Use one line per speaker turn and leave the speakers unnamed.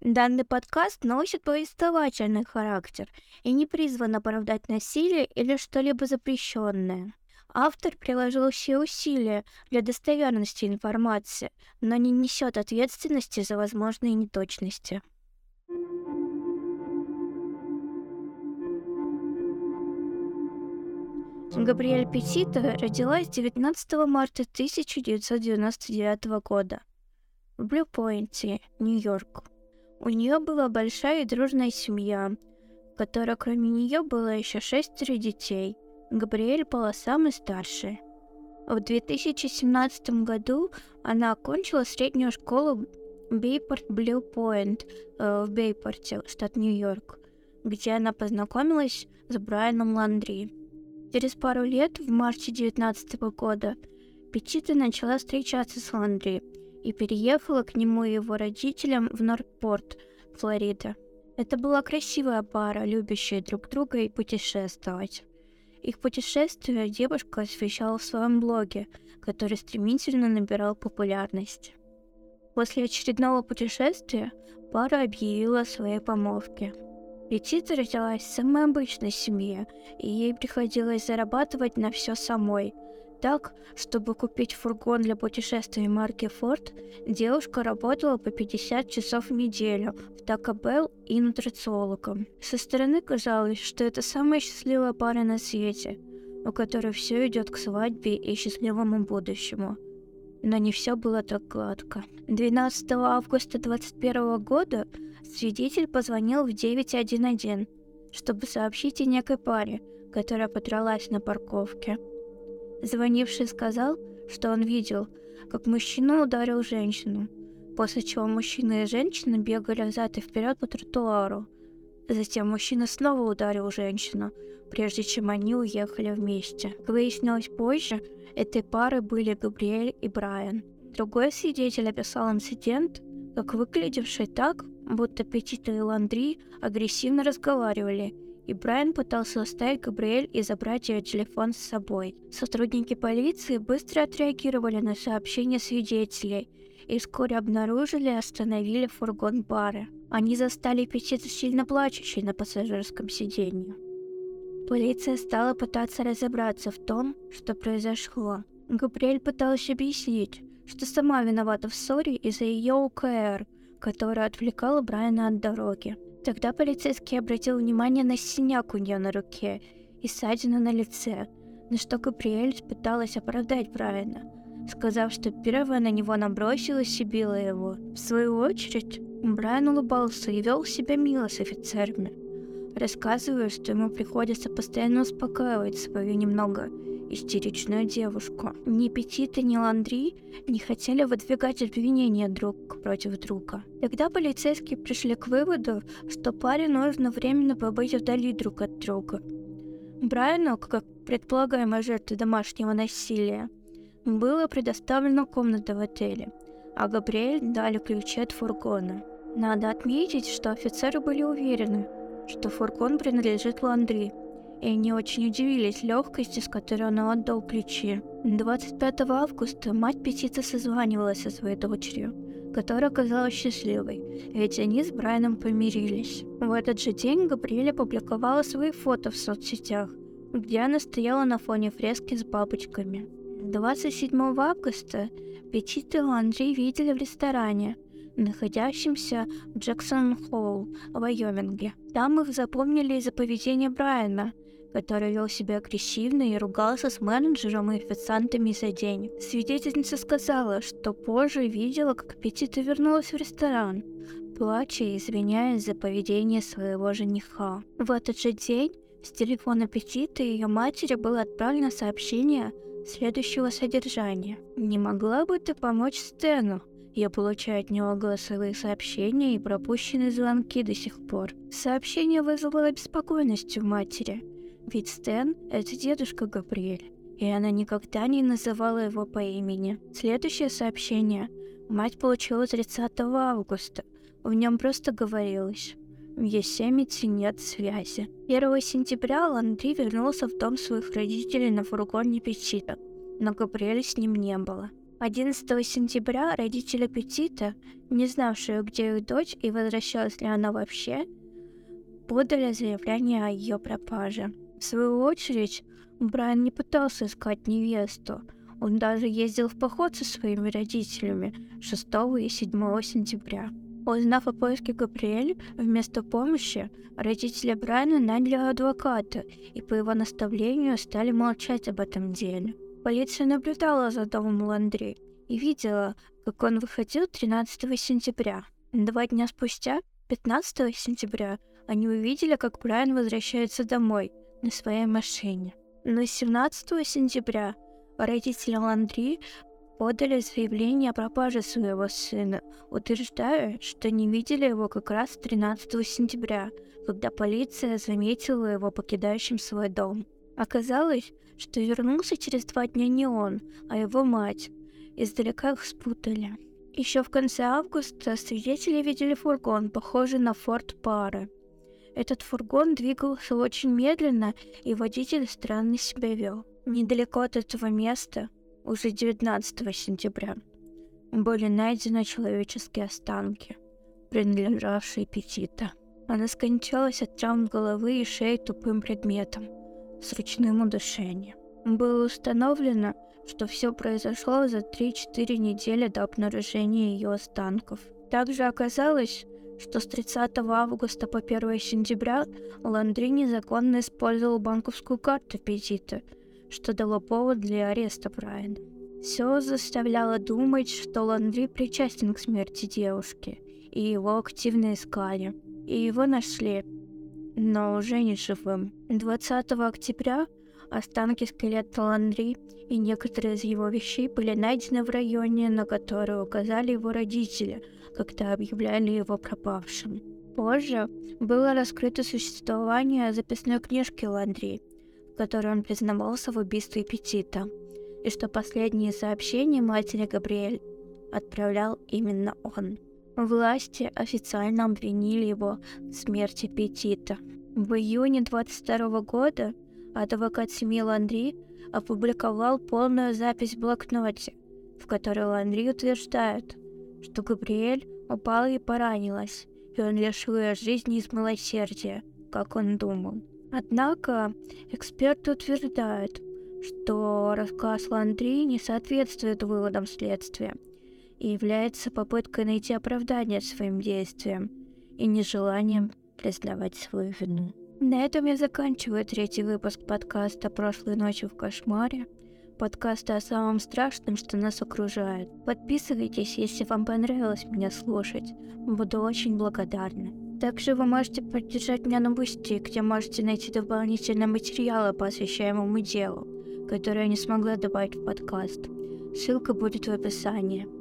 Данный подкаст носит повествовательный характер и не призван оправдать насилие или что-либо запрещенное. Автор приложил все усилия для достоверности информации, но не несет ответственности за возможные неточности. Габриэль Петита родилась 19 марта 1999 года в Блю-Пойнте, Нью-Йорк. У нее была большая и дружная семья, в которой кроме нее было еще шестеро детей. Габриэль была самой старшей. В 2017 году она окончила среднюю школу Бейпорт Блю Пойнт в Бейпорте, штат Нью-Йорк, где она познакомилась с Брайаном Ландри. Через пару лет, в марте 2019 года, Петита начала встречаться с Ландри и переехала к нему и его родителям в Нордпорт, Флорида. Это была красивая пара, любящая друг друга и путешествовать. Их путешествие девушка освещала в своем блоге, который стремительно набирал популярность. После очередного путешествия пара объявила о своей помолвке – Летита родилась в самой обычной семье, и ей приходилось зарабатывать на все самой. Так, чтобы купить фургон для путешествий марки Ford, девушка работала по 50 часов в неделю в Taco Bell и нутрициологом. Со стороны казалось, что это самая счастливая пара на свете, у которой все идет к свадьбе и счастливому будущему. Но не все было так гладко. 12 августа 2021 года Свидетель позвонил в 911, чтобы сообщить о некой паре, которая подралась на парковке. Звонивший сказал, что он видел, как мужчина ударил женщину, после чего мужчина и женщина бегали взад и вперед по тротуару. Затем мужчина снова ударил женщину, прежде чем они уехали вместе. Как выяснилось позже, этой пары были Габриэль и Брайан. Другой свидетель описал инцидент, как выглядевший так, будто Петита и Ландри агрессивно разговаривали, и Брайан пытался оставить Габриэль и забрать ее телефон с собой. Сотрудники полиции быстро отреагировали на сообщения свидетелей и вскоре обнаружили и остановили фургон бара. Они застали Петиту сильно плачущей на пассажирском сиденье. Полиция стала пытаться разобраться в том, что произошло. Габриэль пыталась объяснить, что сама виновата в ссоре из-за ее УКР – которая отвлекала Брайана от дороги. Тогда полицейский обратил внимание на синяк у нее на руке и ссадину на лице, на что Габриэль пыталась оправдать Брайана, сказав, что первая на него набросилась и била его. В свою очередь, Брайан улыбался и вел себя мило с офицерами, рассказывая, что ему приходится постоянно успокаивать свою немного истеричную девушку. Ни Петита, ни Ландри не хотели выдвигать обвинения друг против друга. Тогда полицейские пришли к выводу, что паре нужно временно побыть вдали друг от друга. Брайану, как предполагаемой жертве домашнего насилия, было предоставлена комната в отеле, а Габриэль дали ключи от фургона. Надо отметить, что офицеры были уверены, что фургон принадлежит Ландри, и они очень удивились легкости, с которой он отдал ключи. 25 августа мать Петита созванивалась со своей дочерью, которая оказалась счастливой, ведь они с Брайаном помирились. В этот же день Габриэля опубликовала свои фото в соцсетях, где она стояла на фоне фрески с бабочками. 27 августа Петита и Андрей видели в ресторане, находящемся в Джексон-Холл, Вайоминге. Там их запомнили из-за поведения Брайана – который вел себя агрессивно и ругался с менеджером и официантами за день. Свидетельница сказала, что позже видела, как Петита вернулась в ресторан, плача и извиняясь за поведение своего жениха. В этот же день с телефона Петиты и ее матери было отправлено сообщение следующего содержания. «Не могла бы ты помочь Стэну?» Я получаю от него голосовые сообщения и пропущенные звонки до сих пор. Сообщение вызвало обеспокоенность у матери – ведь Стэн — это дедушка Габриэль, и она никогда не называла его по имени. Следующее сообщение мать получила 30 августа. В нем просто говорилось в Есемите нет связи. 1 сентября Ландри вернулся в дом своих родителей на фургоне Петита, но Габриэля с ним не было. 11 сентября родители Петита, не знавшие, где их дочь и возвращалась ли она вообще, подали заявление о ее пропаже. В свою очередь, Брайан не пытался искать невесту. Он даже ездил в поход со своими родителями 6 и 7 сентября. Узнав о поиске Габриэль, вместо помощи родители Брайана наняли адвоката и по его наставлению стали молчать об этом деле. Полиция наблюдала за домом Ландри и видела, как он выходил 13 сентября. Два дня спустя, 15 сентября, они увидели, как Брайан возвращается домой на своей машине. Но 17 сентября родители Ландри подали заявление о пропаже своего сына, утверждая, что не видели его как раз 13 сентября, когда полиция заметила его покидающим свой дом. Оказалось, что вернулся через два дня не он, а его мать. Издалека их спутали. Еще в конце августа свидетели видели фургон, похожий на форт пары. Этот фургон двигался очень медленно, и водитель странно себя вел. Недалеко от этого места уже 19 сентября были найдены человеческие останки, принадлежавшие Петита. Она скончалась от травм головы и шеи тупым предметом с ручным удушением. Было установлено, что все произошло за 3-4 недели до обнаружения ее останков. Также оказалось, что с 30 августа по 1 сентября Ландри незаконно использовал банковскую карту Петита – что дало повод для ареста Брайана. Все заставляло думать, что Ландри причастен к смерти девушки, и его активно искали. И его нашли, но уже не живым. 20 октября останки скелета Ландри и некоторые из его вещей были найдены в районе, на который указали его родители, когда объявляли его пропавшим. Позже было раскрыто существование записной книжки Ландри, которой он признавался в убийстве Петита, и что последние сообщения матери Габриэль отправлял именно он. Власти официально обвинили его в смерти Петита. В июне 22 года адвокат семьи Ландри опубликовал полную запись в блокноте, в которой Ландри утверждает, что Габриэль упала и поранилась, и он лишил ее жизни из милосердия, как он думал. Однако эксперты утверждают, что рассказ Ландри не соответствует выводам следствия и является попыткой найти оправдание своим действиям и нежеланием признавать свою вину. На этом я заканчиваю третий выпуск подкаста «Прошлой ночью в кошмаре», подкаста о самом страшном, что нас окружает. Подписывайтесь, если вам понравилось меня слушать. Буду очень благодарна. Также вы можете поддержать меня на Boosty, где можете найти дополнительные материалы по освещаемому делу, которые я не смогла добавить в подкаст. Ссылка будет в описании.